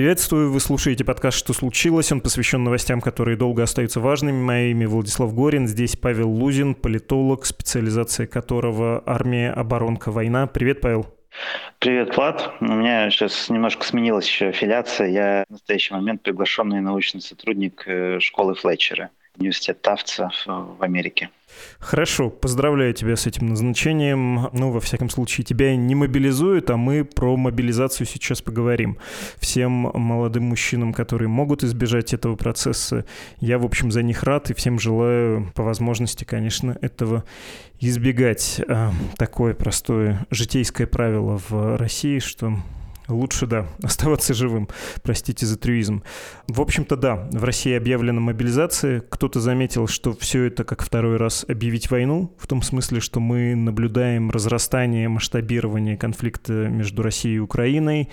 Приветствую, вы слушаете подкаст «Что случилось?». Он посвящен новостям, которые долго остаются важными. Мое имя Владислав Горин, здесь Павел Лузин, политолог, специализация которого «Армия, оборонка, война». Привет, Павел. Привет, Влад. У меня сейчас немножко сменилась еще аффилиация. Я в настоящий момент приглашенный научный сотрудник э, школы Флетчера университет Тавца в Америке. Хорошо, поздравляю тебя с этим назначением. Ну, во всяком случае, тебя не мобилизуют, а мы про мобилизацию сейчас поговорим. Всем молодым мужчинам, которые могут избежать этого процесса, я, в общем, за них рад и всем желаю по возможности, конечно, этого избегать. А, такое простое житейское правило в России, что Лучше, да, оставаться живым. Простите за трюизм. В общем-то, да, в России объявлена мобилизация. Кто-то заметил, что все это как второй раз объявить войну, в том смысле, что мы наблюдаем разрастание, масштабирование конфликта между Россией и Украиной.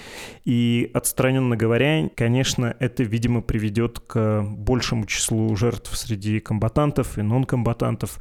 И отстраненно говоря, конечно, это, видимо, приведет к большему числу жертв среди комбатантов и нон-комбатантов.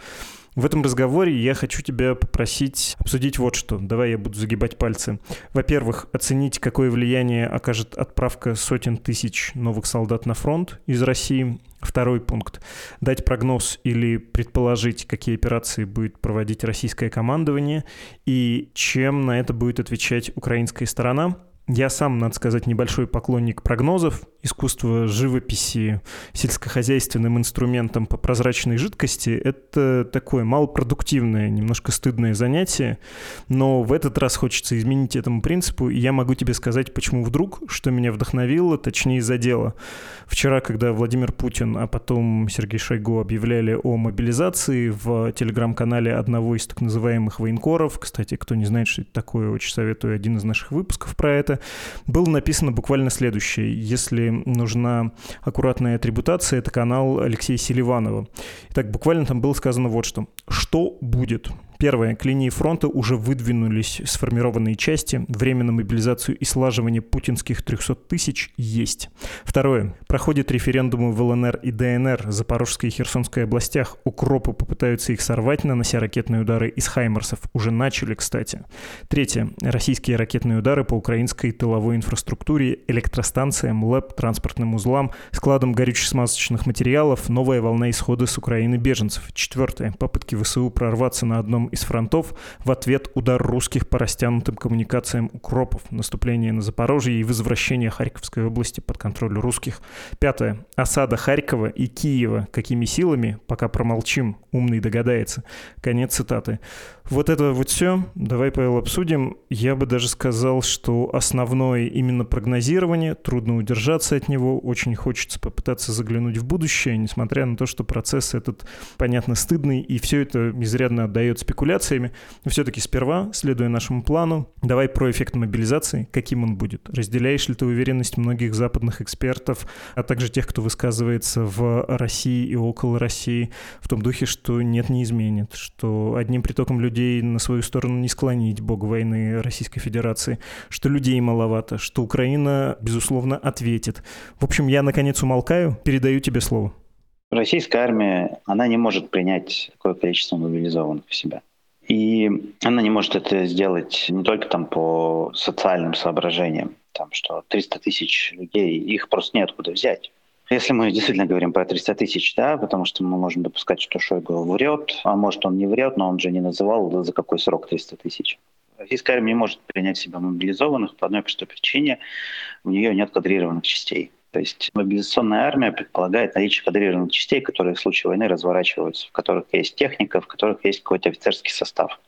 В этом разговоре я хочу тебя попросить обсудить вот что. Давай я буду загибать пальцы. Во-первых, оценить, какое влияние окажет отправка сотен тысяч новых солдат на фронт из России. Второй пункт. Дать прогноз или предположить, какие операции будет проводить российское командование и чем на это будет отвечать украинская сторона. Я сам, надо сказать, небольшой поклонник прогнозов, искусство живописи сельскохозяйственным инструментом по прозрачной жидкости — это такое малопродуктивное, немножко стыдное занятие, но в этот раз хочется изменить этому принципу, и я могу тебе сказать, почему вдруг, что меня вдохновило, точнее задело. Вчера, когда Владимир Путин, а потом Сергей Шойгу объявляли о мобилизации в телеграм-канале одного из так называемых военкоров, кстати, кто не знает, что это такое, очень советую один из наших выпусков про это, было написано буквально следующее. Если нужна аккуратная атрибутация, это канал Алексея Селиванова. Итак, буквально там было сказано вот что. Что будет? Первое. К линии фронта уже выдвинулись сформированные части. Время на мобилизацию и слаживание путинских 300 тысяч есть. Второе. Проходят референдумы в ЛНР и ДНР, Запорожской и Херсонской областях. Укропы попытаются их сорвать, нанося ракетные удары из «Хаймерсов». Уже начали, кстати. Третье. Российские ракетные удары по украинской тыловой инфраструктуре, электростанциям, ЛЭП, транспортным узлам, складам горюче-смазочных материалов, новая волна исхода с Украины беженцев. Четвертое. Попытки ВСУ прорваться на одном из фронтов. В ответ удар русских по растянутым коммуникациям укропов, наступление на Запорожье и возвращение Харьковской области под контроль русских. Пятое. Осада Харькова и Киева. Какими силами? Пока промолчим. Умный догадается. Конец цитаты. Вот это вот все. Давай, Павел, обсудим. Я бы даже сказал, что основное именно прогнозирование. Трудно удержаться от него. Очень хочется попытаться заглянуть в будущее, несмотря на то, что процесс этот, понятно, стыдный, и все это изрядно отдает спекуляциям спекуляциями. Все-таки сперва, следуя нашему плану, давай про эффект мобилизации, каким он будет. Разделяешь ли ты уверенность многих западных экспертов, а также тех, кто высказывается в России и около России, в том духе, что нет, не изменит, что одним притоком людей на свою сторону не склонить бог войны Российской Федерации, что людей маловато, что Украина, безусловно, ответит. В общем, я, наконец, умолкаю, передаю тебе слово. Российская армия, она не может принять такое количество мобилизованных в себя. И она не может это сделать не только там по социальным соображениям, там, что 300 тысяч людей, их просто неоткуда взять. Если мы действительно говорим про 300 тысяч, да, потому что мы можем допускать, что Шойгу врет, а может он не врет, но он же не называл, за какой срок 300 тысяч. Российская армия не может принять себя мобилизованных по одной простой причине. У нее нет кадрированных частей. То есть мобилизационная армия предполагает наличие кадрированных частей, которые в случае войны разворачиваются, в которых есть техника, в которых есть какой-то офицерский состав.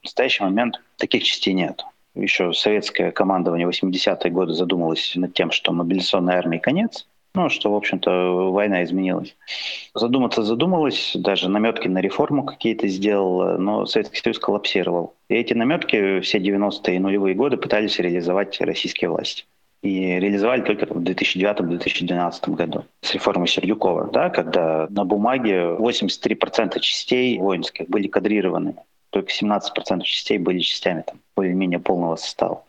В настоящий момент таких частей нет. Еще советское командование 80-е годы задумалось над тем, что мобилизационной армии конец, ну, что, в общем-то, война изменилась. Задуматься задумалась, даже наметки на реформу какие-то сделал, но Советский Союз коллапсировал. И эти наметки все 90-е и нулевые годы пытались реализовать российские власти. и реализовали только в 2009-2012 году с реформой Сердюкова, да, когда на бумаге 83% частей воинских были кадрированы, только 17% частей были частями там, более-менее полного состава.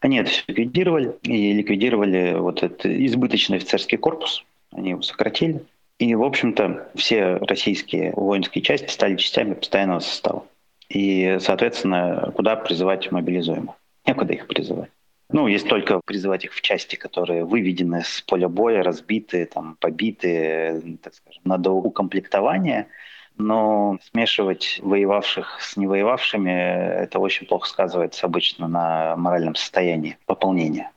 Они это все ликвидировали, и ликвидировали вот этот избыточный офицерский корпус, они его сократили. И, в общем-то, все российские воинские части стали частями постоянного состава. И, соответственно, куда призывать мобилизуемых? Некуда их призывать. Ну, есть только призывать их в части, которые выведены с поля боя, разбитые, там, побитые, так скажем, на доукомплектование. Но смешивать воевавших с невоевавшими, это очень плохо сказывается обычно на моральном состоянии пополнения.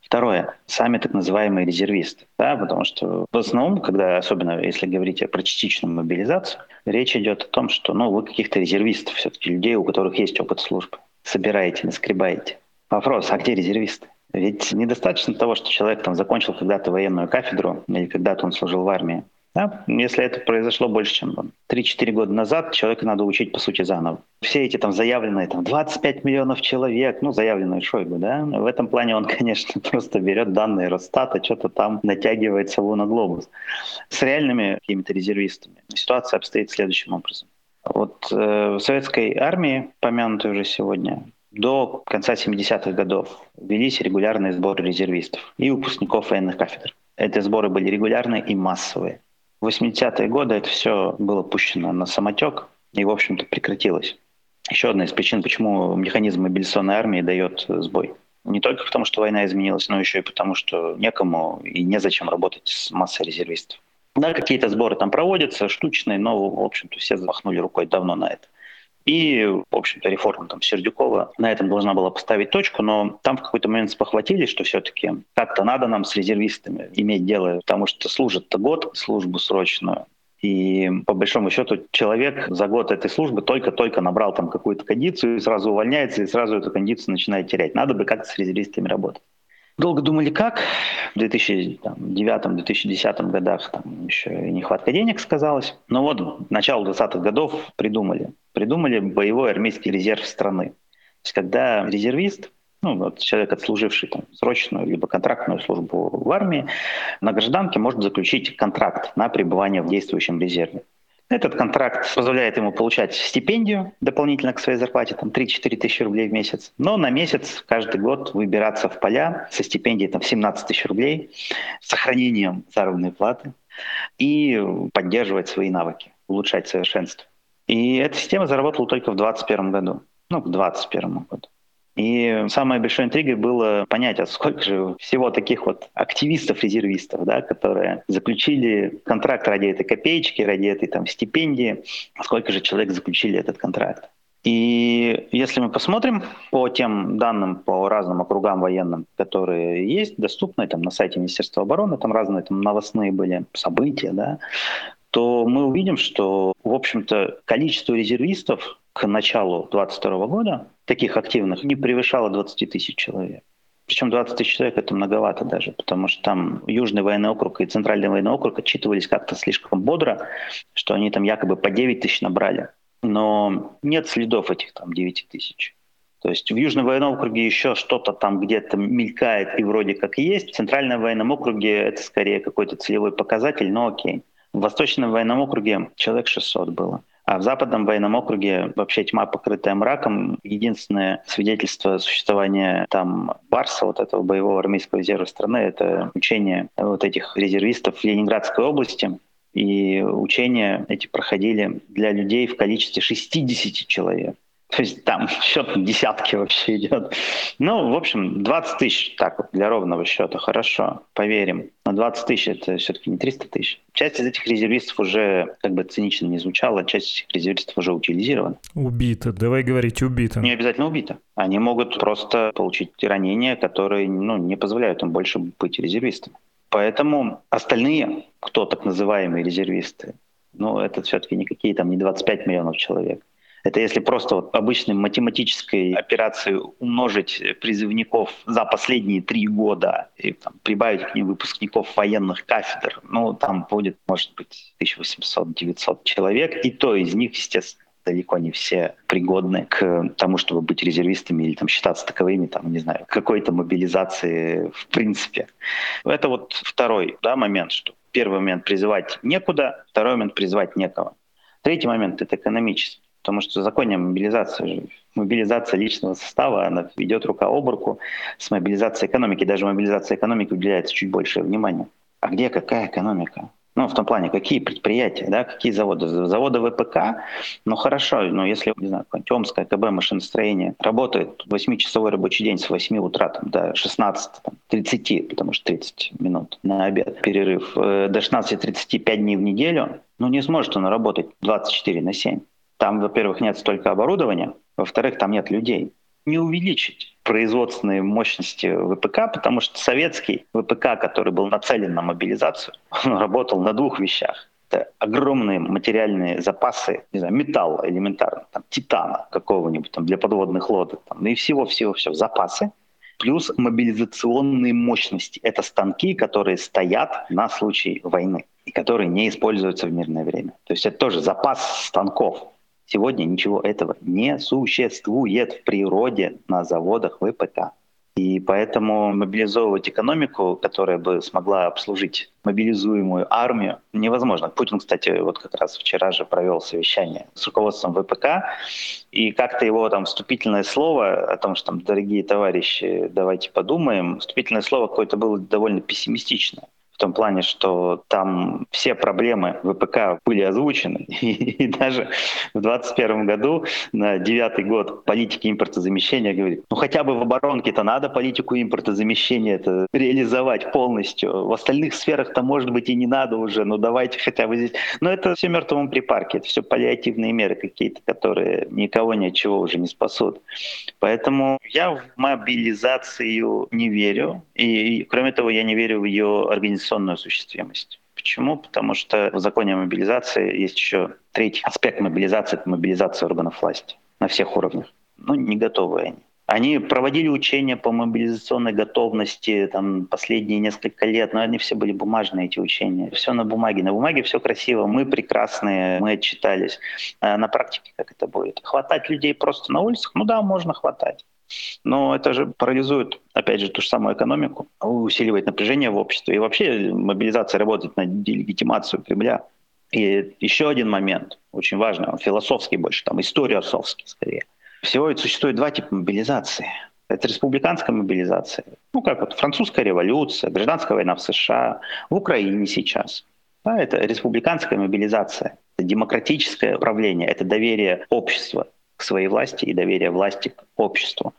Второе. Сами так называемые резервисты. Да, потому что в основном, когда, особенно если говорить про частичную мобилизацию, речь идет о том, что ну, вы каких-то резервистов, все-таки людей, у которых есть опыт службы, собираете, наскребаете. Вопрос, а где резервисты? Ведь недостаточно того, что человек там закончил когда-то военную кафедру или когда-то он служил в армии. Да? Если это произошло больше, чем 3-4 года назад, человека надо учить, по сути, заново. Все эти там заявленные там, 25 миллионов человек, ну, заявленные Шойгу, да, в этом плане он, конечно, просто берет данные Росстата, что-то там натягивает сову на глобус. С реальными какими-то резервистами ситуация обстоит следующим образом. Вот э, в советской армии, помянутой уже сегодня, до конца 70-х годов велись регулярные сборы резервистов и выпускников военных кафедр. Эти сборы были регулярные и массовые. В 80-е годы это все было пущено на самотек и, в общем-то, прекратилось. Еще одна из причин, почему механизм мобилизационной армии дает сбой. Не только потому, что война изменилась, но еще и потому, что некому и незачем работать с массой резервистов. Да, какие-то сборы там проводятся, штучные, но, в общем-то, все замахнули рукой давно на это. И, в общем-то, реформа там Сердюкова на этом должна была поставить точку, но там в какой-то момент спохватились, что все-таки как-то надо нам с резервистами иметь дело, потому что служат-то год службу срочную, и по большому счету человек за год этой службы только-только набрал там какую-то кондицию и сразу увольняется, и сразу эту кондицию начинает терять. Надо бы как-то с резервистами работать. Долго думали, как. В 2009-2010 годах там еще и нехватка денег сказалась. Но вот начало 20-х годов придумали. Придумали боевой армейский резерв страны. То есть когда резервист, ну, вот человек, отслуживший там, срочную либо контрактную службу в армии, на гражданке может заключить контракт на пребывание в действующем резерве. Этот контракт позволяет ему получать стипендию дополнительно к своей зарплате, там 3-4 тысячи рублей в месяц. Но на месяц каждый год выбираться в поля со стипендией там 17 тысяч рублей, с сохранением заработной платы и поддерживать свои навыки, улучшать совершенство. И эта система заработала только в 2021 году. Ну, к 2021 году. И самой большой интригой было понять, а сколько же всего таких вот активистов-резервистов, да, которые заключили контракт ради этой копеечки, ради этой там стипендии, сколько же человек заключили этот контракт. И если мы посмотрим по тем данным по разным округам военным, которые есть, доступны там на сайте Министерства обороны, там разные там новостные были события, да, то мы увидим, что, в общем-то, количество резервистов к началу 2022 года, таких активных, не превышало 20 тысяч человек. Причем 20 тысяч человек это многовато даже, потому что там Южный военный округ и Центральный военный округ отчитывались как-то слишком бодро, что они там якобы по 9 тысяч набрали. Но нет следов этих там 9 тысяч. То есть в Южном военном округе еще что-то там где-то мелькает и вроде как есть. В Центральном военном округе это скорее какой-то целевой показатель, но окей. В Восточном военном округе человек 600 было. А в Западном военном округе вообще тьма, покрытая мраком. Единственное свидетельство существования там Барса, вот этого боевого армейского резерва страны, это учение вот этих резервистов в Ленинградской области. И учения эти проходили для людей в количестве 60 человек. То есть там счет на десятки вообще идет. Ну, в общем, 20 тысяч, так вот, для ровного счета, хорошо, поверим. Но 20 тысяч это все-таки не 300 тысяч. Часть из этих резервистов уже, как бы цинично не звучала, часть этих резервистов уже утилизирована. Убита, давай говорить убита. Не обязательно убита. Они могут просто получить ранения, которые ну, не позволяют им больше быть резервистами. Поэтому остальные, кто так называемые резервисты, ну, это все-таки никакие там не 25 миллионов человек. Это если просто вот обычной математической операцией умножить призывников за последние три года и там, прибавить к ним выпускников военных кафедр, ну, там будет, может быть, 1800-900 человек, и то из них, естественно, далеко не все пригодны к тому, чтобы быть резервистами или там считаться таковыми, там, не знаю, какой-то мобилизации в принципе. Это вот второй да, момент, что первый момент призывать некуда, второй момент призывать некого. Третий момент — это экономический. Потому что в законе мобилизации, мобилизация личного состава, она идет рука об руку с мобилизацией экономики. Даже мобилизация экономики уделяется чуть больше внимания. А где какая экономика? Ну, в том плане, какие предприятия, да, какие заводы? Заводы ВПК, ну хорошо, но если, не знаю, Омское КБ машиностроение работает 8-часовой рабочий день с 8 утра там, до 16, там, 30, потому что 30 минут на обед, перерыв, э, до 16-35 дней в неделю, ну не сможет он работать 24 на 7. Там, во-первых, нет столько оборудования, во-вторых, там нет людей. Не увеличить производственные мощности ВПК, потому что советский ВПК, который был нацелен на мобилизацию, он работал на двух вещах. Это огромные материальные запасы, не знаю, металла элементарно, там, титана какого-нибудь там, для подводных лодок, там, ну и всего-всего-всего, запасы, плюс мобилизационные мощности. Это станки, которые стоят на случай войны и которые не используются в мирное время. То есть это тоже запас станков. Сегодня ничего этого не существует в природе на заводах ВПК. И поэтому мобилизовывать экономику, которая бы смогла обслужить мобилизуемую армию, невозможно. Путин, кстати, вот как раз вчера же провел совещание с руководством ВПК, и как-то его там вступительное слово о том, что там, дорогие товарищи, давайте подумаем, вступительное слово какое-то было довольно пессимистичное в том плане, что там все проблемы ВПК были озвучены. И, и даже в 2021 году, на девятый год политики импортозамещения говорит, ну хотя бы в оборонке-то надо политику импортозамещения это реализовать полностью. В остальных сферах-то, может быть, и не надо уже, но давайте хотя бы здесь. Но это все мертвому припарке, это все паллиативные меры какие-то, которые никого ни от чего уже не спасут. Поэтому я в мобилизацию не верю. И, и кроме того, я не верю в ее организацию организационную осуществимость. Почему? Потому что в законе о мобилизации есть еще третий аспект мобилизации — это мобилизация органов власти на всех уровнях. Ну, не готовы они. Они проводили учения по мобилизационной готовности там, последние несколько лет, но они все были бумажные, эти учения. Все на бумаге. На бумаге все красиво, мы прекрасные, мы отчитались. А на практике как это будет? Хватать людей просто на улицах? Ну да, можно хватать. Но это же парализует, опять же, ту же самую экономику, усиливает напряжение в обществе. И вообще мобилизация работает на делегитимацию Кремля. И еще один момент, очень важный, он философский больше, там историосовский скорее. Всего существует два типа мобилизации. Это республиканская мобилизация, ну как вот французская революция, гражданская война в США, в Украине сейчас. Да, это республиканская мобилизация, это демократическое управление, это доверие общества к своей власти и доверие власти к обществу.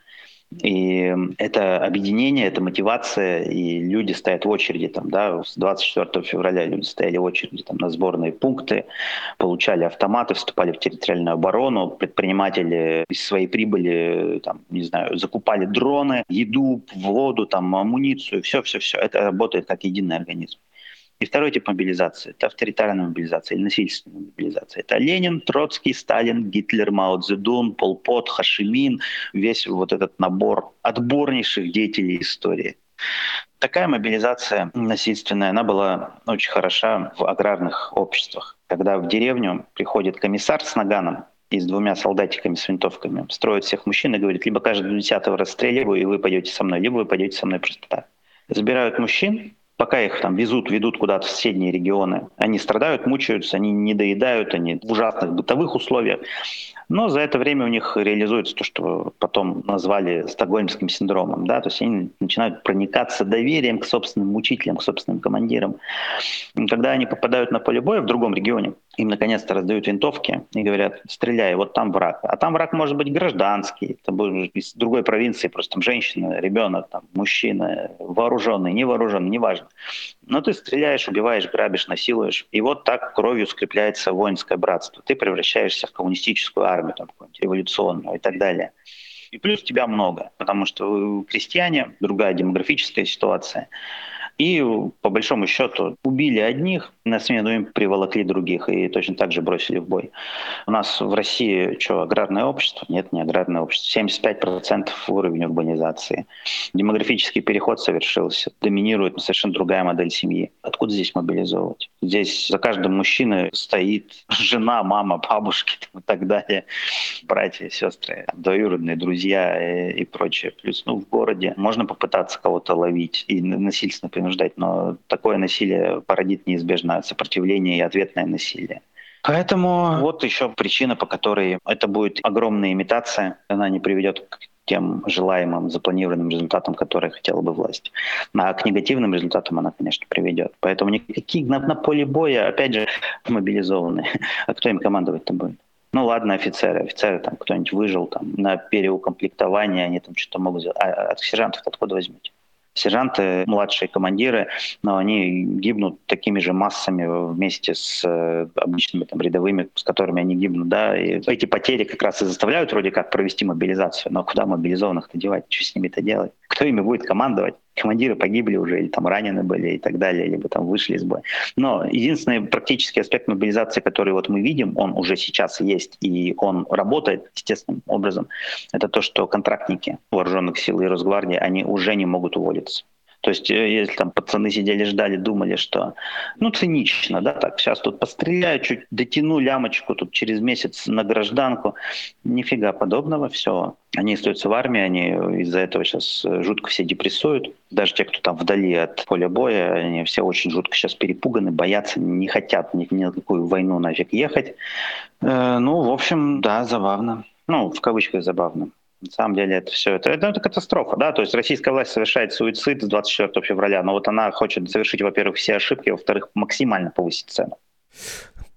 И это объединение, это мотивация, и люди стоят в очереди. Там, да, с 24 февраля люди стояли в очереди там, на сборные пункты, получали автоматы, вступали в территориальную оборону, предприниматели из своей прибыли, там, не знаю, закупали дроны, еду, воду, там, амуницию, все-все-все. Это работает как единый организм. И второй тип мобилизации – это авторитарная мобилизация или насильственная мобилизация. Это Ленин, Троцкий, Сталин, Гитлер, Мао Цзэдун, Пол Пот, Хашимин, весь вот этот набор отборнейших деятелей истории. Такая мобилизация насильственная, она была очень хороша в аграрных обществах. Когда в деревню приходит комиссар с наганом и с двумя солдатиками с винтовками, строит всех мужчин и говорит, либо каждого десятого расстреливаю, и вы пойдете со мной, либо вы пойдете со мной просто так. Забирают мужчин, пока их там везут, ведут куда-то в соседние регионы, они страдают, мучаются, они не доедают, они в ужасных бытовых условиях. Но за это время у них реализуется то, что потом назвали стокгольмским синдромом. Да? То есть они начинают проникаться доверием к собственным учителям, к собственным командирам. Когда они попадают на поле боя в другом регионе, им наконец-то раздают винтовки и говорят, стреляй, вот там враг. А там враг может быть гражданский, это будет из другой провинции, просто там женщина, ребенок, там, мужчина, вооруженный, невооруженный, неважно. Но ты стреляешь, убиваешь, грабишь, насилуешь. И вот так кровью скрепляется воинское братство. Ты превращаешься в коммунистическую армию, там, революционную и так далее. И плюс тебя много, потому что вы крестьяне, другая демографическая ситуация. И по большому счету убили одних, на смену им приволокли других и точно так же бросили в бой. У нас в России что, аграрное общество? Нет, не аграрное общество. 75% уровень урбанизации. Демографический переход совершился. Доминирует совершенно другая модель семьи. Откуда здесь мобилизовывать? Здесь за каждым мужчиной стоит жена, мама, бабушки и так далее, братья, сестры, двоюродные друзья и, и прочее. Плюс ну, в городе можно попытаться кого-то ловить и насильственно принуждать, но такое насилие породит неизбежно сопротивление и ответное насилие. Поэтому вот еще причина, по которой это будет огромная имитация, она не приведет к тем желаемым, запланированным результатам, которые хотела бы власть. А к негативным результатам она, конечно, приведет. Поэтому никакие на, на поле боя, опять же, мобилизованы. А кто им командовать-то будет? Ну ладно, офицеры, офицеры там кто-нибудь выжил там на переукомплектование, они там что-то могут сделать. А от сержантов откуда возьмете? Сержанты, младшие командиры, но они гибнут такими же массами вместе с э, обычными там, рядовыми, с которыми они гибнут. Да? И эти потери как раз и заставляют вроде как провести мобилизацию. Но куда мобилизованных-то девать? Что с ними-то делать? Кто ими будет командовать? командиры погибли уже или там ранены были и так далее, либо там вышли из боя. Но единственный практический аспект мобилизации, который вот мы видим, он уже сейчас есть и он работает естественным образом, это то, что контрактники вооруженных сил и Росгвардии, они уже не могут уволиться. То есть, э, если там пацаны сидели, ждали, думали, что, ну, цинично, да, так, сейчас тут постреляю, чуть дотяну лямочку тут через месяц на гражданку. Нифига подобного, все. Они остаются в армии, они из-за этого сейчас э, жутко все депрессуют. Даже те, кто там вдали от поля боя, они все очень жутко сейчас перепуганы, боятся, не хотят ни, ни на какую войну нафиг ехать. Э, ну, в общем, да, забавно. Ну, в кавычках забавно. На самом деле это все, это, это, это катастрофа, да, то есть российская власть совершает суицид с 24 февраля, но вот она хочет совершить, во-первых, все ошибки, во-вторых, максимально повысить цену.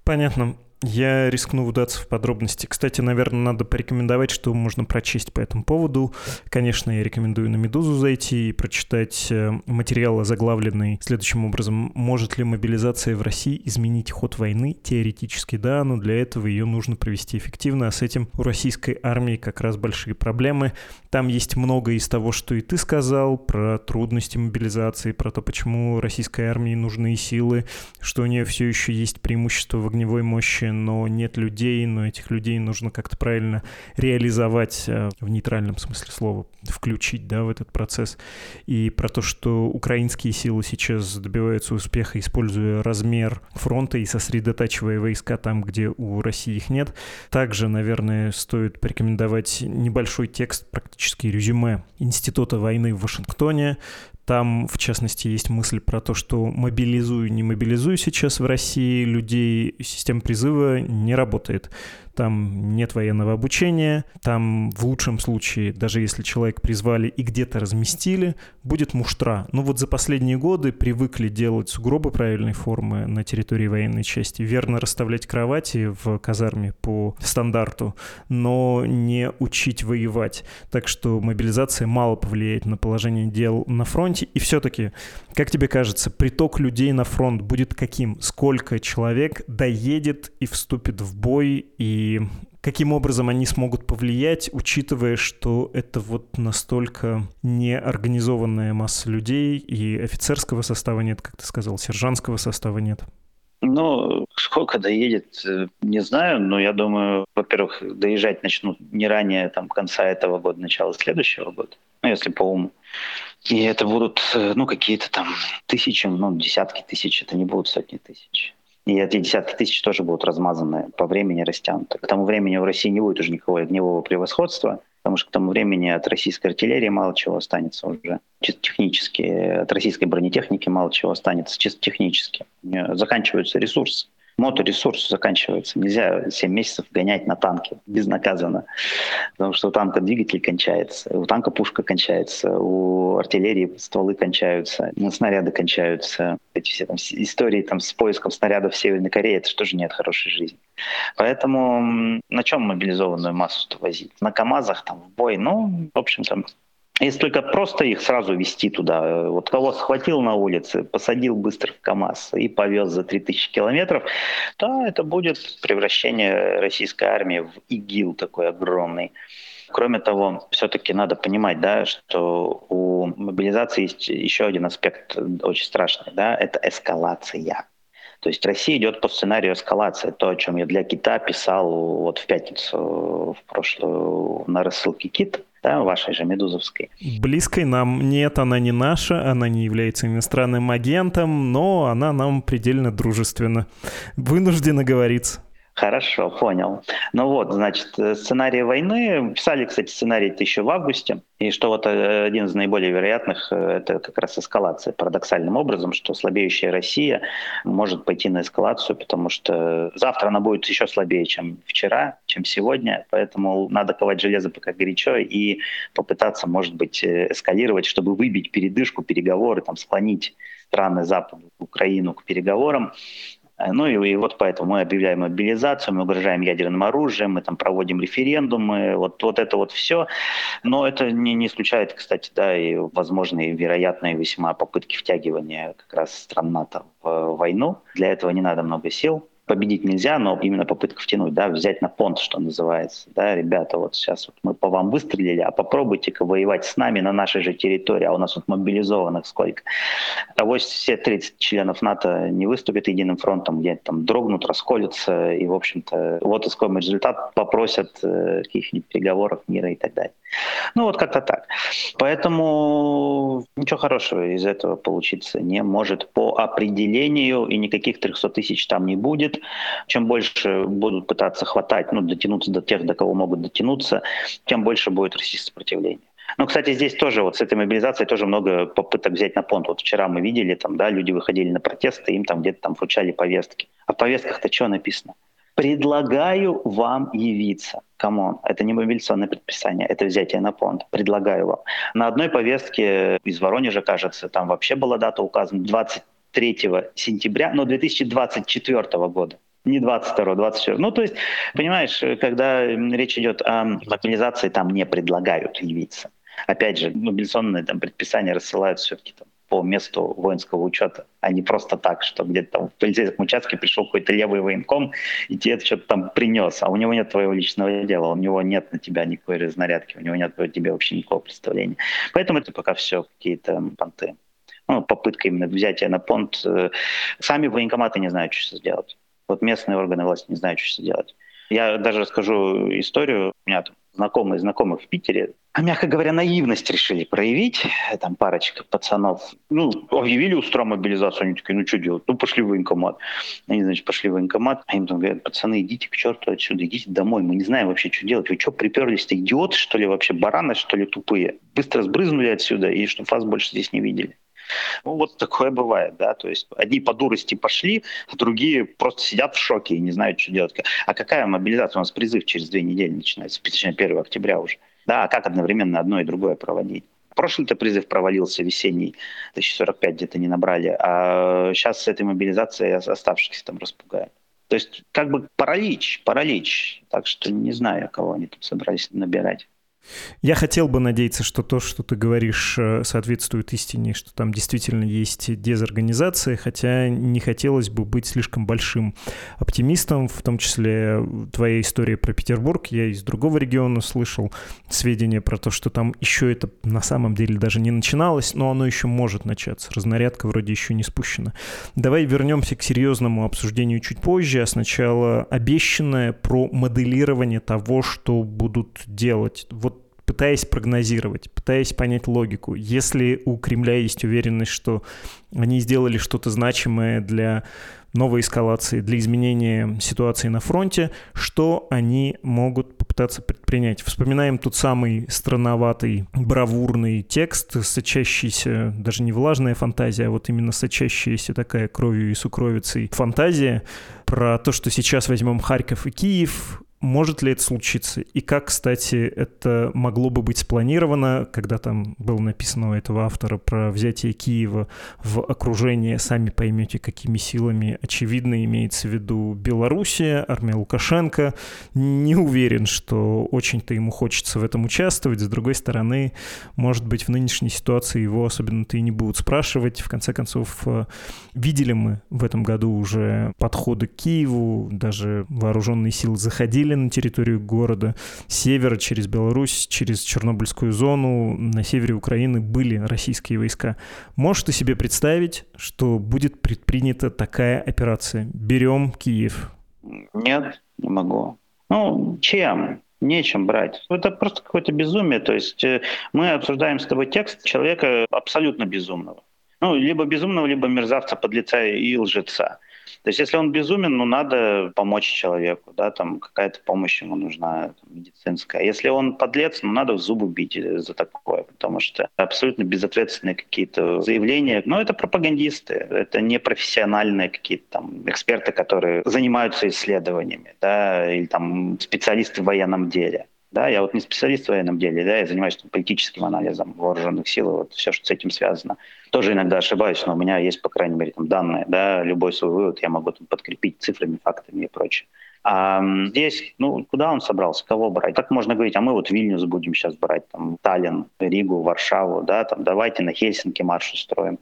Понятно. Я рискну вдаться в подробности. Кстати, наверное, надо порекомендовать, что можно прочесть по этому поводу. Конечно, я рекомендую на «Медузу» зайти и прочитать э, материал, озаглавленный следующим образом. Может ли мобилизация в России изменить ход войны? Теоретически да, но для этого ее нужно провести эффективно, а с этим у российской армии как раз большие проблемы. Там есть много из того, что и ты сказал, про трудности мобилизации, про то, почему российской армии нужны силы, что у нее все еще есть преимущество в огневой мощи, но нет людей, но этих людей нужно как-то правильно реализовать э, в нейтральном смысле слова, включить да, в этот процесс. И про то, что украинские силы сейчас добиваются успеха, используя размер фронта и сосредотачивая войска там, где у России их нет. Также, наверное, стоит порекомендовать небольшой текст, практически резюме Института войны в Вашингтоне, там, в частности, есть мысль про то, что мобилизую, не мобилизую сейчас в России людей, система призыва не работает там нет военного обучения, там в лучшем случае, даже если человек призвали и где-то разместили, будет муштра. Ну вот за последние годы привыкли делать сугробы правильной формы на территории военной части, верно расставлять кровати в казарме по стандарту, но не учить воевать. Так что мобилизация мало повлияет на положение дел на фронте. И все-таки, как тебе кажется, приток людей на фронт будет каким? Сколько человек доедет и вступит в бой и каким образом они смогут повлиять, учитывая, что это вот настолько неорганизованная масса людей, и офицерского состава нет, как ты сказал, сержантского состава нет? Ну, сколько доедет, э, не знаю, но я думаю, во-первых, доезжать начнут не ранее там, конца этого года, начала следующего года, ну, если по уму. И это будут, э, ну, какие-то там тысячи, ну, десятки тысяч, это не будут сотни тысяч. И эти десятки тысяч тоже будут размазаны по времени, растянуты. К тому времени в России не будет уже никакого огневого превосходства, потому что к тому времени от российской артиллерии мало чего останется уже. Чисто технически. От российской бронетехники мало чего останется чисто технически. Заканчиваются ресурсы моторесурс заканчивается. Нельзя 7 месяцев гонять на танке безнаказанно, потому что у танка двигатель кончается, у танка пушка кончается, у артиллерии стволы кончаются, снаряды кончаются. Эти все там истории там, с поиском снарядов в Северной Корее, это же нет хорошей жизни. Поэтому на чем мобилизованную массу возить? На КАМАЗах там в бой? Ну, в общем, там если только просто их сразу вести туда, вот кого схватил на улице, посадил быстро в КАМАЗ и повез за 3000 километров, то это будет превращение российской армии в ИГИЛ такой огромный. Кроме того, все-таки надо понимать, да, что у мобилизации есть еще один аспект очень страшный, да, это эскалация. То есть Россия идет по сценарию эскалации, то, о чем я для Кита писал вот в пятницу в прошлую на рассылке Кит, да, вашей же Медузовской. Близкой нам нет, она не наша, она не является иностранным агентом, но она нам предельно дружественна. Вынуждена говориться. Хорошо, понял. Ну вот, значит, э, сценарий войны, писали, кстати, сценарий еще в августе, и что вот э, один из наиболее вероятных, э, это как раз эскалация, парадоксальным образом, что слабеющая Россия может пойти на эскалацию, потому что завтра она будет еще слабее, чем вчера, чем сегодня, поэтому надо ковать железо пока горячо и попытаться, может быть, эскалировать, чтобы выбить передышку, переговоры, там, склонить страны Запада, Украину к переговорам, ну и, и вот поэтому мы объявляем мобилизацию, мы угрожаем ядерным оружием, мы там проводим референдумы, вот, вот это вот все. Но это не, не исключает, кстати, да, и возможные вероятные весьма попытки втягивания как раз стран НАТО в войну. Для этого не надо много сил победить нельзя, но именно попытка втянуть, да, взять на понт, что называется. Да, ребята, вот сейчас вот мы по вам выстрелили, а попробуйте-ка воевать с нами на нашей же территории, а у нас вот мобилизованных сколько. А вот все 30 членов НАТО не выступят единым фронтом, где там дрогнут, расколются, и, в общем-то, вот исходный результат попросят э, каких-нибудь переговоров, мира и так далее. Ну вот как-то так. Поэтому ничего хорошего из этого получиться не может по определению, и никаких 300 тысяч там не будет. Чем больше будут пытаться хватать, ну, дотянуться до тех, до кого могут дотянуться, тем больше будет расти сопротивление. Ну, кстати, здесь тоже вот с этой мобилизацией тоже много попыток взять на понт. Вот вчера мы видели, там, да, люди выходили на протесты, им там где-то там вручали повестки. А в повестках-то что написано? Предлагаю вам явиться. Come on, это не мобилизационное предписание, это взятие на понт. Предлагаю вам. На одной повестке из Воронежа, кажется, там вообще была дата указана 23 сентября, но 2024 года не 22 24 Ну, то есть, понимаешь, когда речь идет о мобилизации, там не предлагают явиться. Опять же, мобилизационные там, предписания рассылают все-таки там, по месту воинского учета, а не просто так, что где-то там в полицейском участке пришел какой-то левый военком, и тебе что-то там принес, а у него нет твоего личного дела, у него нет на тебя никакой разнарядки, у него нет о тебе вообще никакого представления. Поэтому это пока все какие-то понты. Ну, попытка именно взятия на понт. Э, сами военкоматы не знают, что сделать. Вот местные органы власти не знают, что сделать. Я даже расскажу историю. У меня там знакомые знакомых в Питере, мягко говоря, наивность решили проявить, там парочка пацанов, ну, объявили устро мобилизацию, они такие, ну, что делать? Ну, пошли в военкомат. Они, значит, пошли в военкомат, а им там говорят, пацаны, идите к черту отсюда, идите домой, мы не знаем вообще, что делать. Вы что, приперлись-то, идиоты, что ли, вообще, бараны, что ли, тупые? Быстро сбрызнули отсюда, и чтобы вас больше здесь не видели. Ну, вот такое бывает, да, то есть одни по дурости пошли, а другие просто сидят в шоке и не знают, что делать. А какая мобилизация? У нас призыв через две недели начинается, точнее, 1 октября уже. Да, а как одновременно одно и другое проводить? Прошлый-то призыв провалился весенний, 1045 где-то не набрали, а сейчас с этой мобилизацией оставшихся там распугают. То есть как бы паралич, паралич. Так что не знаю, кого они тут собрались набирать. Я хотел бы надеяться, что то, что ты говоришь, э, соответствует истине, что там действительно есть дезорганизация, хотя не хотелось бы быть слишком большим оптимистом, в том числе твоя история про Петербург. Я из другого региона слышал сведения про то, что там еще это на самом деле даже не начиналось, но оно еще может начаться. Разнарядка вроде еще не спущена. Давай вернемся к серьезному обсуждению чуть позже, а сначала обещанное про моделирование того, что будут делать. Вот пытаясь прогнозировать, пытаясь понять логику. Если у Кремля есть уверенность, что они сделали что-то значимое для новой эскалации, для изменения ситуации на фронте, что они могут попытаться предпринять. Вспоминаем тот самый странноватый, бравурный текст, сочащийся, даже не влажная фантазия, а вот именно сочащаяся такая кровью и сукровицей фантазия про то, что сейчас возьмем Харьков и Киев, может ли это случиться? И как, кстати, это могло бы быть спланировано, когда там было написано у этого автора про взятие Киева в окружение, сами поймете, какими силами. Очевидно, имеется в виду Белоруссия, армия Лукашенко. Не уверен, что очень-то ему хочется в этом участвовать. С другой стороны, может быть, в нынешней ситуации его особенно-то и не будут спрашивать. В конце концов, э, видели мы в этом году уже подходы к Киеву, даже вооруженные силы заходили заходили на территорию города. С севера через Беларусь, через Чернобыльскую зону, на севере Украины были российские войска. Можешь ты себе представить, что будет предпринята такая операция? Берем Киев. Нет, не могу. Ну, чем? Нечем брать. Это просто какое-то безумие. То есть э, мы обсуждаем с тобой текст человека абсолютно безумного. Ну, либо безумного, либо мерзавца, подлеца и лжеца. То есть если он безумен, ну надо помочь человеку, да, там какая-то помощь ему нужна там, медицинская. Если он подлец, ну надо в зубы бить за такое, потому что абсолютно безответственные какие-то заявления. Но это пропагандисты, это не профессиональные какие-то там эксперты, которые занимаются исследованиями, да, или там специалисты в военном деле. Да, я вот не специалист в военном деле, да, я занимаюсь там, политическим анализом вооруженных сил, вот все, что с этим связано. Тоже иногда ошибаюсь, но у меня есть, по крайней мере, там данные, да, любой свой вывод я могу там подкрепить цифрами, фактами и прочее. А здесь, ну, куда он собрался, кого брать? Так можно говорить, а мы вот Вильнюс будем сейчас брать, там, Таллин, Ригу, Варшаву, да, там, давайте на Хельсинки марш устроим.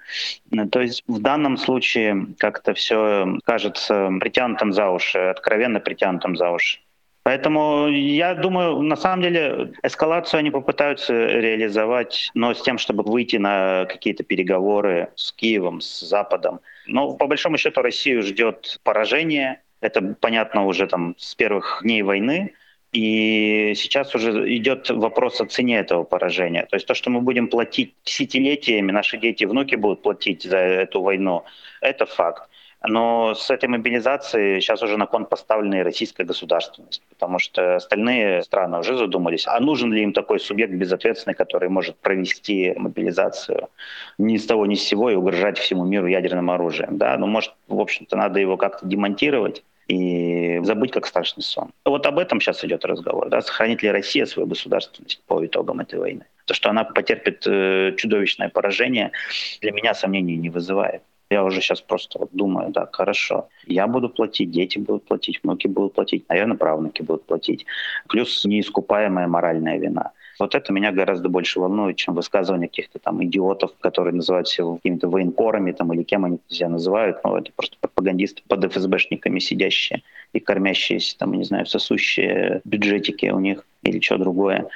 Ну, то есть в данном случае как-то все кажется притянутым за уши, откровенно притянутым за уши. Поэтому я думаю, на самом деле эскалацию они попытаются реализовать, но с тем, чтобы выйти на какие-то переговоры с Киевом, с Западом. Но по большому счету Россию ждет поражение. Это понятно уже там с первых дней войны. И сейчас уже идет вопрос о цене этого поражения. То есть то, что мы будем платить десятилетиями, наши дети и внуки будут платить за эту войну, это факт. Но с этой мобилизацией сейчас уже на кон поставлена и российская государственность, потому что остальные страны уже задумались, а нужен ли им такой субъект безответственный, который может провести мобилизацию ни с того ни с сего и угрожать всему миру ядерным оружием. Да? Ну, может, в общем-то, надо его как-то демонтировать и забыть как страшный сон. Вот об этом сейчас идет разговор. Да? Сохранит ли Россия свою государственность по итогам этой войны? То, что она потерпит э, чудовищное поражение, для меня сомнений не вызывает. Я уже сейчас просто вот думаю, да, хорошо, я буду платить, дети будут платить, внуки будут платить, наверное, правнуки будут платить. Плюс неискупаемая моральная вина. Вот это меня гораздо больше волнует, чем высказывания каких-то там идиотов, которые называют себя какими-то военкорами там, или кем они себя называют. Ну, это просто пропагандисты под ФСБшниками сидящие и кормящиеся, там, не знаю, сосущие бюджетики у них или что другое.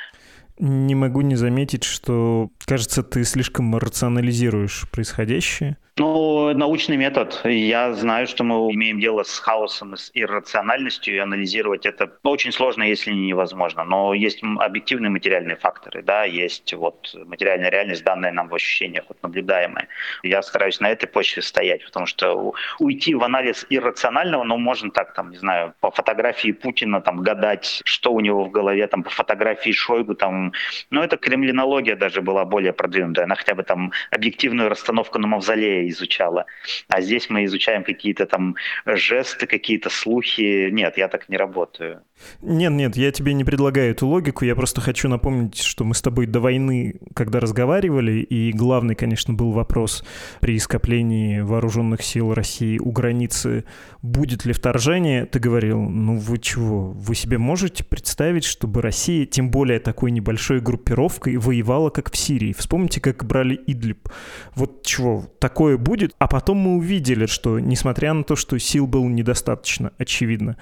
Не могу не заметить, что, кажется, ты слишком рационализируешь происходящее. Ну, научный метод. Я знаю, что мы имеем дело с хаосом, с иррациональностью, и анализировать это очень сложно, если не невозможно. Но есть объективные материальные факторы, да, есть вот материальная реальность, данная нам в ощущениях, вот наблюдаемая. Я стараюсь на этой почве стоять, потому что уйти в анализ иррационального, ну, можно так, там, не знаю, по фотографии Путина там гадать, что у него в голове, там, по фотографии Шойгу, там, ну, это кремлинология даже была более продвинутая, она хотя бы там объективную расстановку на мавзолее изучала. А здесь мы изучаем какие-то там жесты, какие-то слухи. Нет, я так не работаю. Нет, нет, я тебе не предлагаю эту логику, я просто хочу напомнить, что мы с тобой до войны, когда разговаривали, и главный, конечно, был вопрос при скоплении вооруженных сил России у границы, будет ли вторжение, ты говорил, ну вы чего, вы себе можете представить, чтобы Россия, тем более такой небольшой группировкой, воевала как в Сирии? Вспомните, как брали Идлиб. Вот чего, такое будет? А потом мы увидели, что, несмотря на то, что сил было недостаточно, очевидно,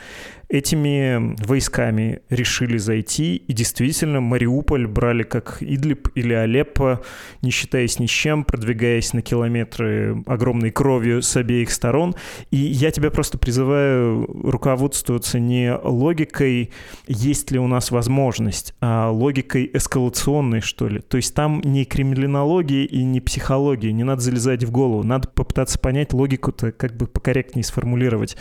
этими войсками решили зайти, и действительно Мариуполь брали как Идлиб или Алеппо, не считаясь ни с чем, продвигаясь на километры огромной кровью с обеих сторон. И я тебя просто призываю руководствоваться не логикой, есть ли у нас возможность, а логикой эскалационной, что ли. То есть там не криминология и не психология, не надо залезать в голову, надо попытаться понять логику-то как бы покорректнее сформулировать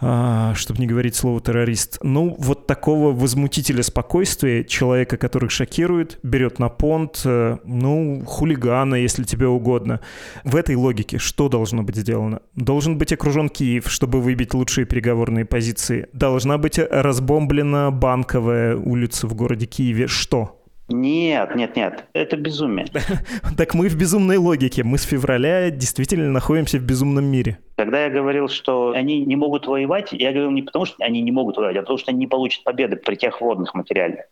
а, чтобы не говорить слово террорист. Ну, вот такого возмутителя спокойствия, человека, который шокирует, берет на понт, э, ну, хулигана, если тебе угодно. В этой логике что должно быть сделано? Должен быть окружен Киев, чтобы выбить лучшие переговорные позиции. Должна быть разбомблена банковая улица в городе Киеве. Что? Нет, нет, нет, это безумие. Так мы в безумной логике. Мы с февраля действительно находимся в безумном мире. Когда я говорил, что они не могут воевать, я говорил не потому, что они не могут воевать, а потому, что они не получат победы при тех водных материальных.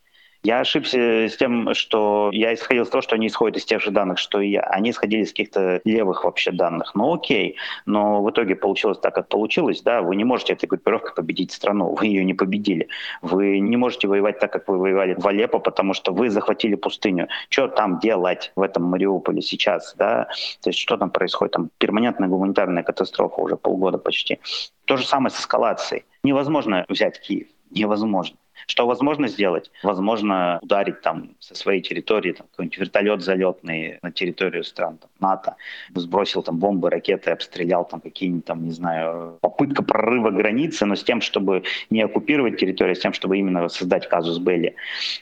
Я ошибся с тем, что я исходил из того, что они исходят из тех же данных, что и я. Они исходили из каких-то левых вообще данных. Ну окей, но в итоге получилось так, как получилось. Да, вы не можете этой группировкой победить страну, вы ее не победили. Вы не можете воевать так, как вы воевали в Алеппо, потому что вы захватили пустыню. Что там делать в этом Мариуполе сейчас? Да? То есть что там происходит? Там перманентная гуманитарная катастрофа уже полгода почти. То же самое с эскалацией. Невозможно взять Киев. Невозможно. Что возможно сделать? Возможно ударить там со своей территории там, какой-нибудь вертолет залетный на территорию стран там, НАТО, сбросил там бомбы, ракеты, обстрелял там какие-нибудь там, не знаю, попытка прорыва границы, но с тем, чтобы не оккупировать территорию, а с тем, чтобы именно создать казус Белли.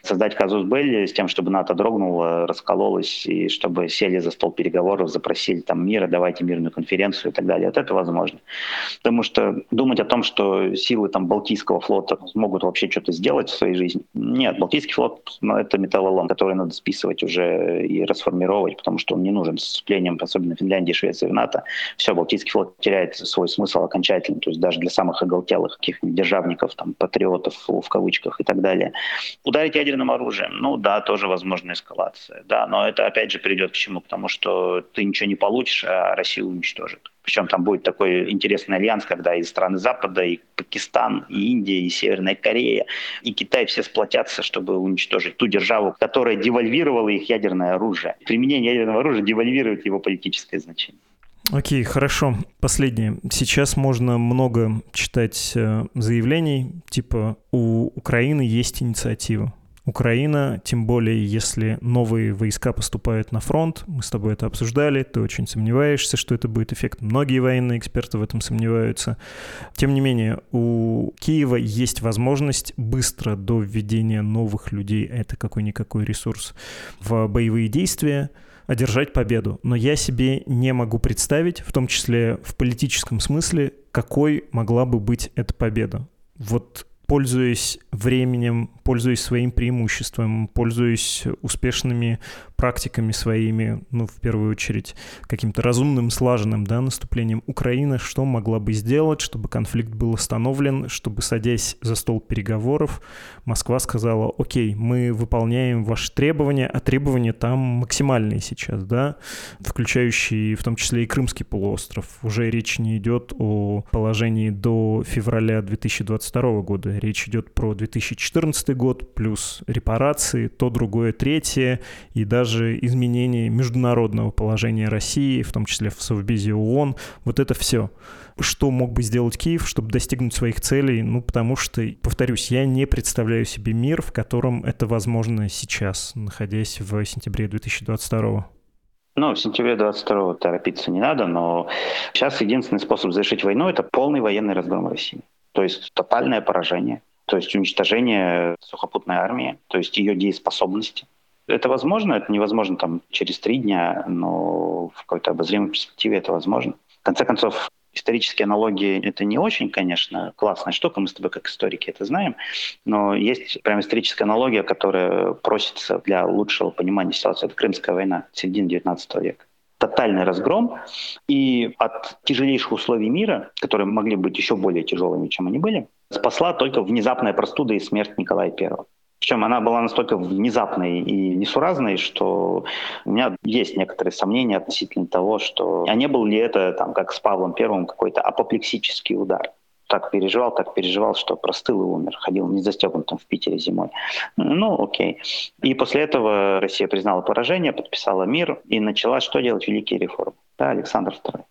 Создать казус Белли с тем, чтобы НАТО дрогнуло, раскололось, и чтобы сели за стол переговоров, запросили там мира, давайте мирную конференцию и так далее. Вот это возможно. Потому что думать о том, что силы там Балтийского флота смогут вообще что-то сделать, делать в своей жизни. Нет, Балтийский флот ну, это металлолом, который надо списывать уже и расформировать, потому что он не нужен с вступлением, особенно Финляндии, Швеции в НАТО. Все, Балтийский флот теряет свой смысл окончательно, то есть даже для самых оголтелых каких-нибудь державников, там, патриотов в кавычках и так далее. Ударить ядерным оружием, ну да, тоже возможна эскалация, да, но это опять же придет к чему? К тому, что ты ничего не получишь, а Россию уничтожит. Причем там будет такой интересный альянс, когда и страны Запада, и Пакистан, и Индия, и Северная Корея, и Китай все сплотятся, чтобы уничтожить ту державу, которая девальвировала их ядерное оружие. Применение ядерного оружия девальвирует его политическое значение. Окей, хорошо. Последнее. Сейчас можно много читать э, заявлений, типа у Украины есть инициатива. Украина, тем более если новые войска поступают на фронт, мы с тобой это обсуждали, ты очень сомневаешься, что это будет эффект. Многие военные эксперты в этом сомневаются. Тем не менее, у Киева есть возможность быстро до введения новых людей, это какой-никакой ресурс, в боевые действия, одержать победу. Но я себе не могу представить, в том числе в политическом смысле, какой могла бы быть эта победа. Вот пользуясь временем, пользуясь своим преимуществом, пользуясь успешными практиками своими, ну, в первую очередь, каким-то разумным, слаженным, да, наступлением Украины, что могла бы сделать, чтобы конфликт был остановлен, чтобы, садясь за стол переговоров, Москва сказала, окей, мы выполняем ваши требования, а требования там максимальные сейчас, да, включающие в том числе и Крымский полуостров. Уже речь не идет о положении до февраля 2022 года, речь идет про 2014 год, плюс репарации, то, другое, третье, и даже изменение международного положения России, в том числе в Совбезе ООН, вот это все. Что мог бы сделать Киев, чтобы достигнуть своих целей? Ну, потому что, повторюсь, я не представляю себе мир, в котором это возможно сейчас, находясь в сентябре 2022 ну, в сентябре 22 торопиться не надо, но сейчас единственный способ завершить войну — это полный военный разгром России. То есть тотальное поражение, то есть уничтожение сухопутной армии, то есть ее дееспособности. Это возможно, это невозможно там через три дня, но в какой-то обозримой перспективе это возможно. В конце концов, исторические аналогии — это не очень, конечно, классная штука, мы с тобой как историки это знаем, но есть прям историческая аналогия, которая просится для лучшего понимания ситуации. Это Крымская война, середины 19 века тотальный разгром, и от тяжелейших условий мира, которые могли быть еще более тяжелыми, чем они были, спасла только внезапная простуда и смерть Николая I. Причем она была настолько внезапной и несуразной, что у меня есть некоторые сомнения относительно того, что а не был ли это, там, как с Павлом Первым, какой-то апоплексический удар так переживал, так переживал, что простыл и умер. Ходил не застегнутым в Питере зимой. Ну, окей. И после этого Россия признала поражение, подписала мир и начала что делать? Великие реформы. Да, Александр II.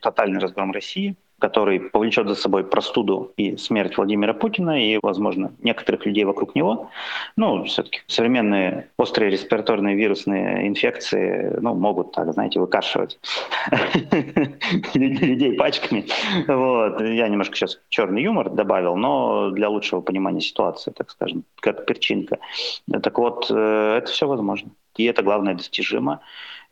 Тотальный разгром России, который повлечет за собой простуду и смерть Владимира Путина и, возможно, некоторых людей вокруг него. Ну, все-таки современные острые респираторные вирусные инфекции ну, могут, так, знаете, выкашивать людей пачками. Вот. Я немножко сейчас черный юмор добавил, но для лучшего понимания ситуации, так скажем, как перчинка. Так вот, э, это все возможно. И это главное достижимо.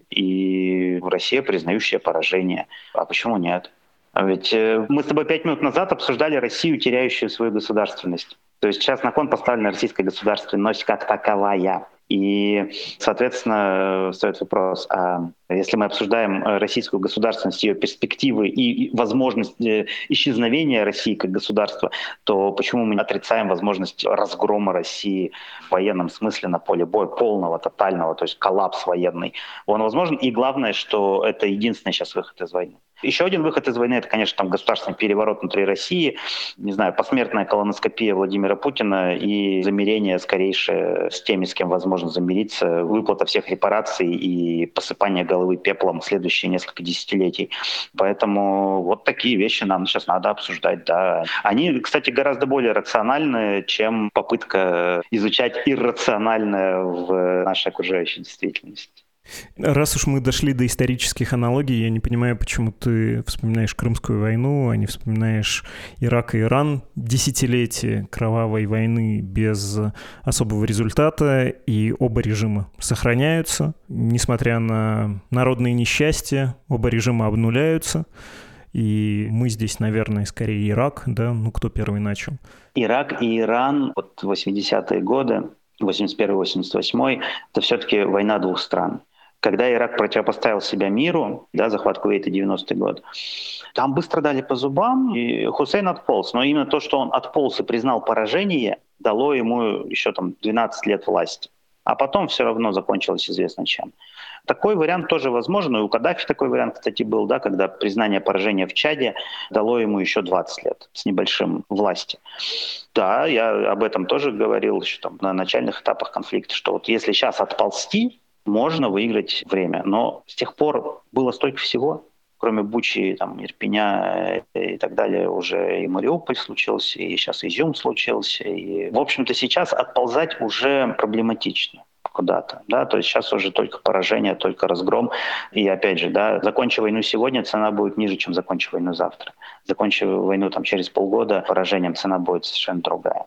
И Россия, признающая поражение. А почему нет? А ведь э, мы с тобой пять минут назад обсуждали Россию, теряющую свою государственность. То есть сейчас на кон поставлена российская государственность как таковая. И, соответственно, стоит вопрос, а если мы обсуждаем российскую государственность, ее перспективы и возможность э, исчезновения России как государства, то почему мы отрицаем возможность разгрома России в военном смысле на поле боя, полного, тотального, то есть коллапс военный? Он возможен. И главное, что это единственный сейчас выход из войны. Еще один выход из войны — это, конечно, там государственный переворот внутри России, не знаю, посмертная колоноскопия Владимира Путина и замирение скорейшее с теми, с кем возможно замириться, выплата всех репараций и посыпание головы пеплом в следующие несколько десятилетий. Поэтому вот такие вещи нам сейчас надо обсуждать, да. Они, кстати, гораздо более рациональны, чем попытка изучать иррациональное в нашей окружающей действительности. Раз уж мы дошли до исторических аналогий, я не понимаю, почему ты вспоминаешь Крымскую войну, а не вспоминаешь Ирак и Иран, десятилетия кровавой войны без особого результата, и оба режима сохраняются, несмотря на народные несчастья, оба режима обнуляются. И мы здесь, наверное, скорее Ирак, да, ну кто первый начал? Ирак и Иран, вот 80-е годы, 81-88, это все-таки война двух стран когда Ирак противопоставил себя миру, да, захват Кувейта 90-й год, там быстро дали по зубам, и Хусейн отполз. Но именно то, что он отполз и признал поражение, дало ему еще там 12 лет власти. А потом все равно закончилось известно чем. Такой вариант тоже возможен. И у Каддафи такой вариант, кстати, был, да, когда признание поражения в Чаде дало ему еще 20 лет с небольшим власти. Да, я об этом тоже говорил еще там, на начальных этапах конфликта, что вот если сейчас отползти, можно выиграть время. Но с тех пор было столько всего, кроме Бучи, там, Ирпеня и так далее, уже и Мариуполь случился, и сейчас Изюм случился. И, в общем-то, сейчас отползать уже проблематично куда-то, да, то есть сейчас уже только поражение, только разгром, и опять же, да, закончи войну сегодня, цена будет ниже, чем закончи войну завтра. Закончи войну там через полгода, поражением цена будет совершенно другая.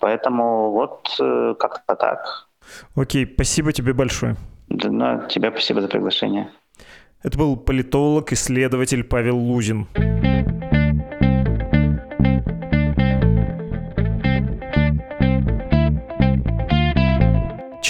Поэтому вот э, как-то так. Окей, спасибо тебе большое. Да, тебе спасибо за приглашение. Это был политолог, исследователь Павел Лузин.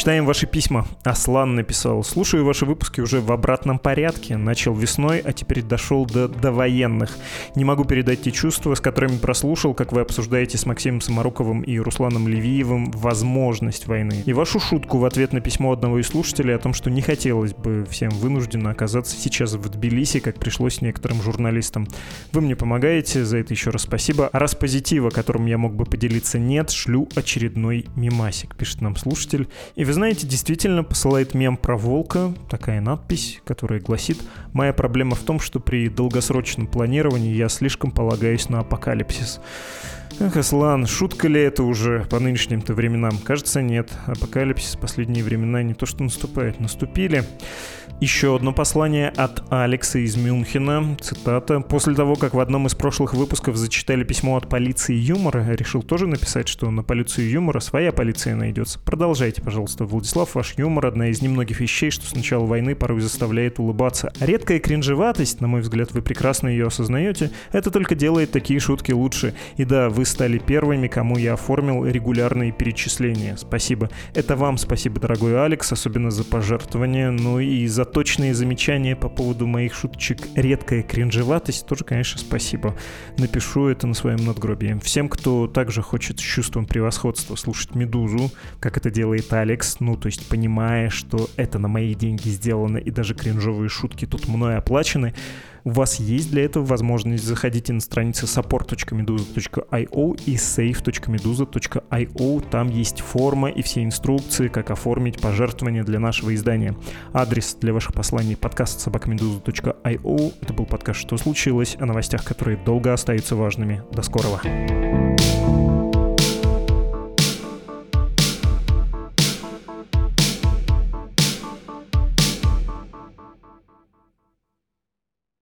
Читаем ваши письма. Аслан написал. Слушаю ваши выпуски уже в обратном порядке. Начал весной, а теперь дошел до довоенных. Не могу передать те чувства, с которыми прослушал, как вы обсуждаете с Максимом Самаруковым и Русланом Левиевым возможность войны. И вашу шутку в ответ на письмо одного из слушателей о том, что не хотелось бы всем вынужденно оказаться сейчас в Тбилиси, как пришлось некоторым журналистам. Вы мне помогаете, за это еще раз спасибо. А раз позитива, которым я мог бы поделиться, нет, шлю очередной мимасик, пишет нам слушатель. И вы знаете, действительно посылает мем про волка, такая надпись, которая гласит «Моя проблема в том, что при долгосрочном планировании я слишком полагаюсь на апокалипсис». Эх, Аслан, шутка ли это уже по нынешним-то временам? Кажется, нет. Апокалипсис в последние времена не то что наступает, наступили. Еще одно послание от Алекса из Мюнхена. Цитата. «После того, как в одном из прошлых выпусков зачитали письмо от полиции юмора, решил тоже написать, что на полицию юмора своя полиция найдется. Продолжайте, пожалуйста. Владислав, ваш юмор — одна из немногих вещей, что с начала войны порой заставляет улыбаться. Редкая кринжеватость, на мой взгляд, вы прекрасно ее осознаете, это только делает такие шутки лучше. И да, вы стали первыми, кому я оформил регулярные перечисления. Спасибо. Это вам спасибо, дорогой Алекс, особенно за пожертвование, ну и за точные замечания по поводу моих шуточек «редкая кринжеватость» тоже, конечно, спасибо. Напишу это на своем надгробии. Всем, кто также хочет с чувством превосходства слушать «Медузу», как это делает Алекс, ну, то есть понимая, что это на мои деньги сделано и даже кринжовые шутки тут мной оплачены, у вас есть для этого возможность. Заходите на страницы support.meduza.io и save.meduza.io. Там есть форма и все инструкции, как оформить пожертвование для нашего издания. Адрес для ваших посланий подкаст собакамедуза.io. Это был подкаст «Что случилось?» о новостях, которые долго остаются важными. До скорого. thank you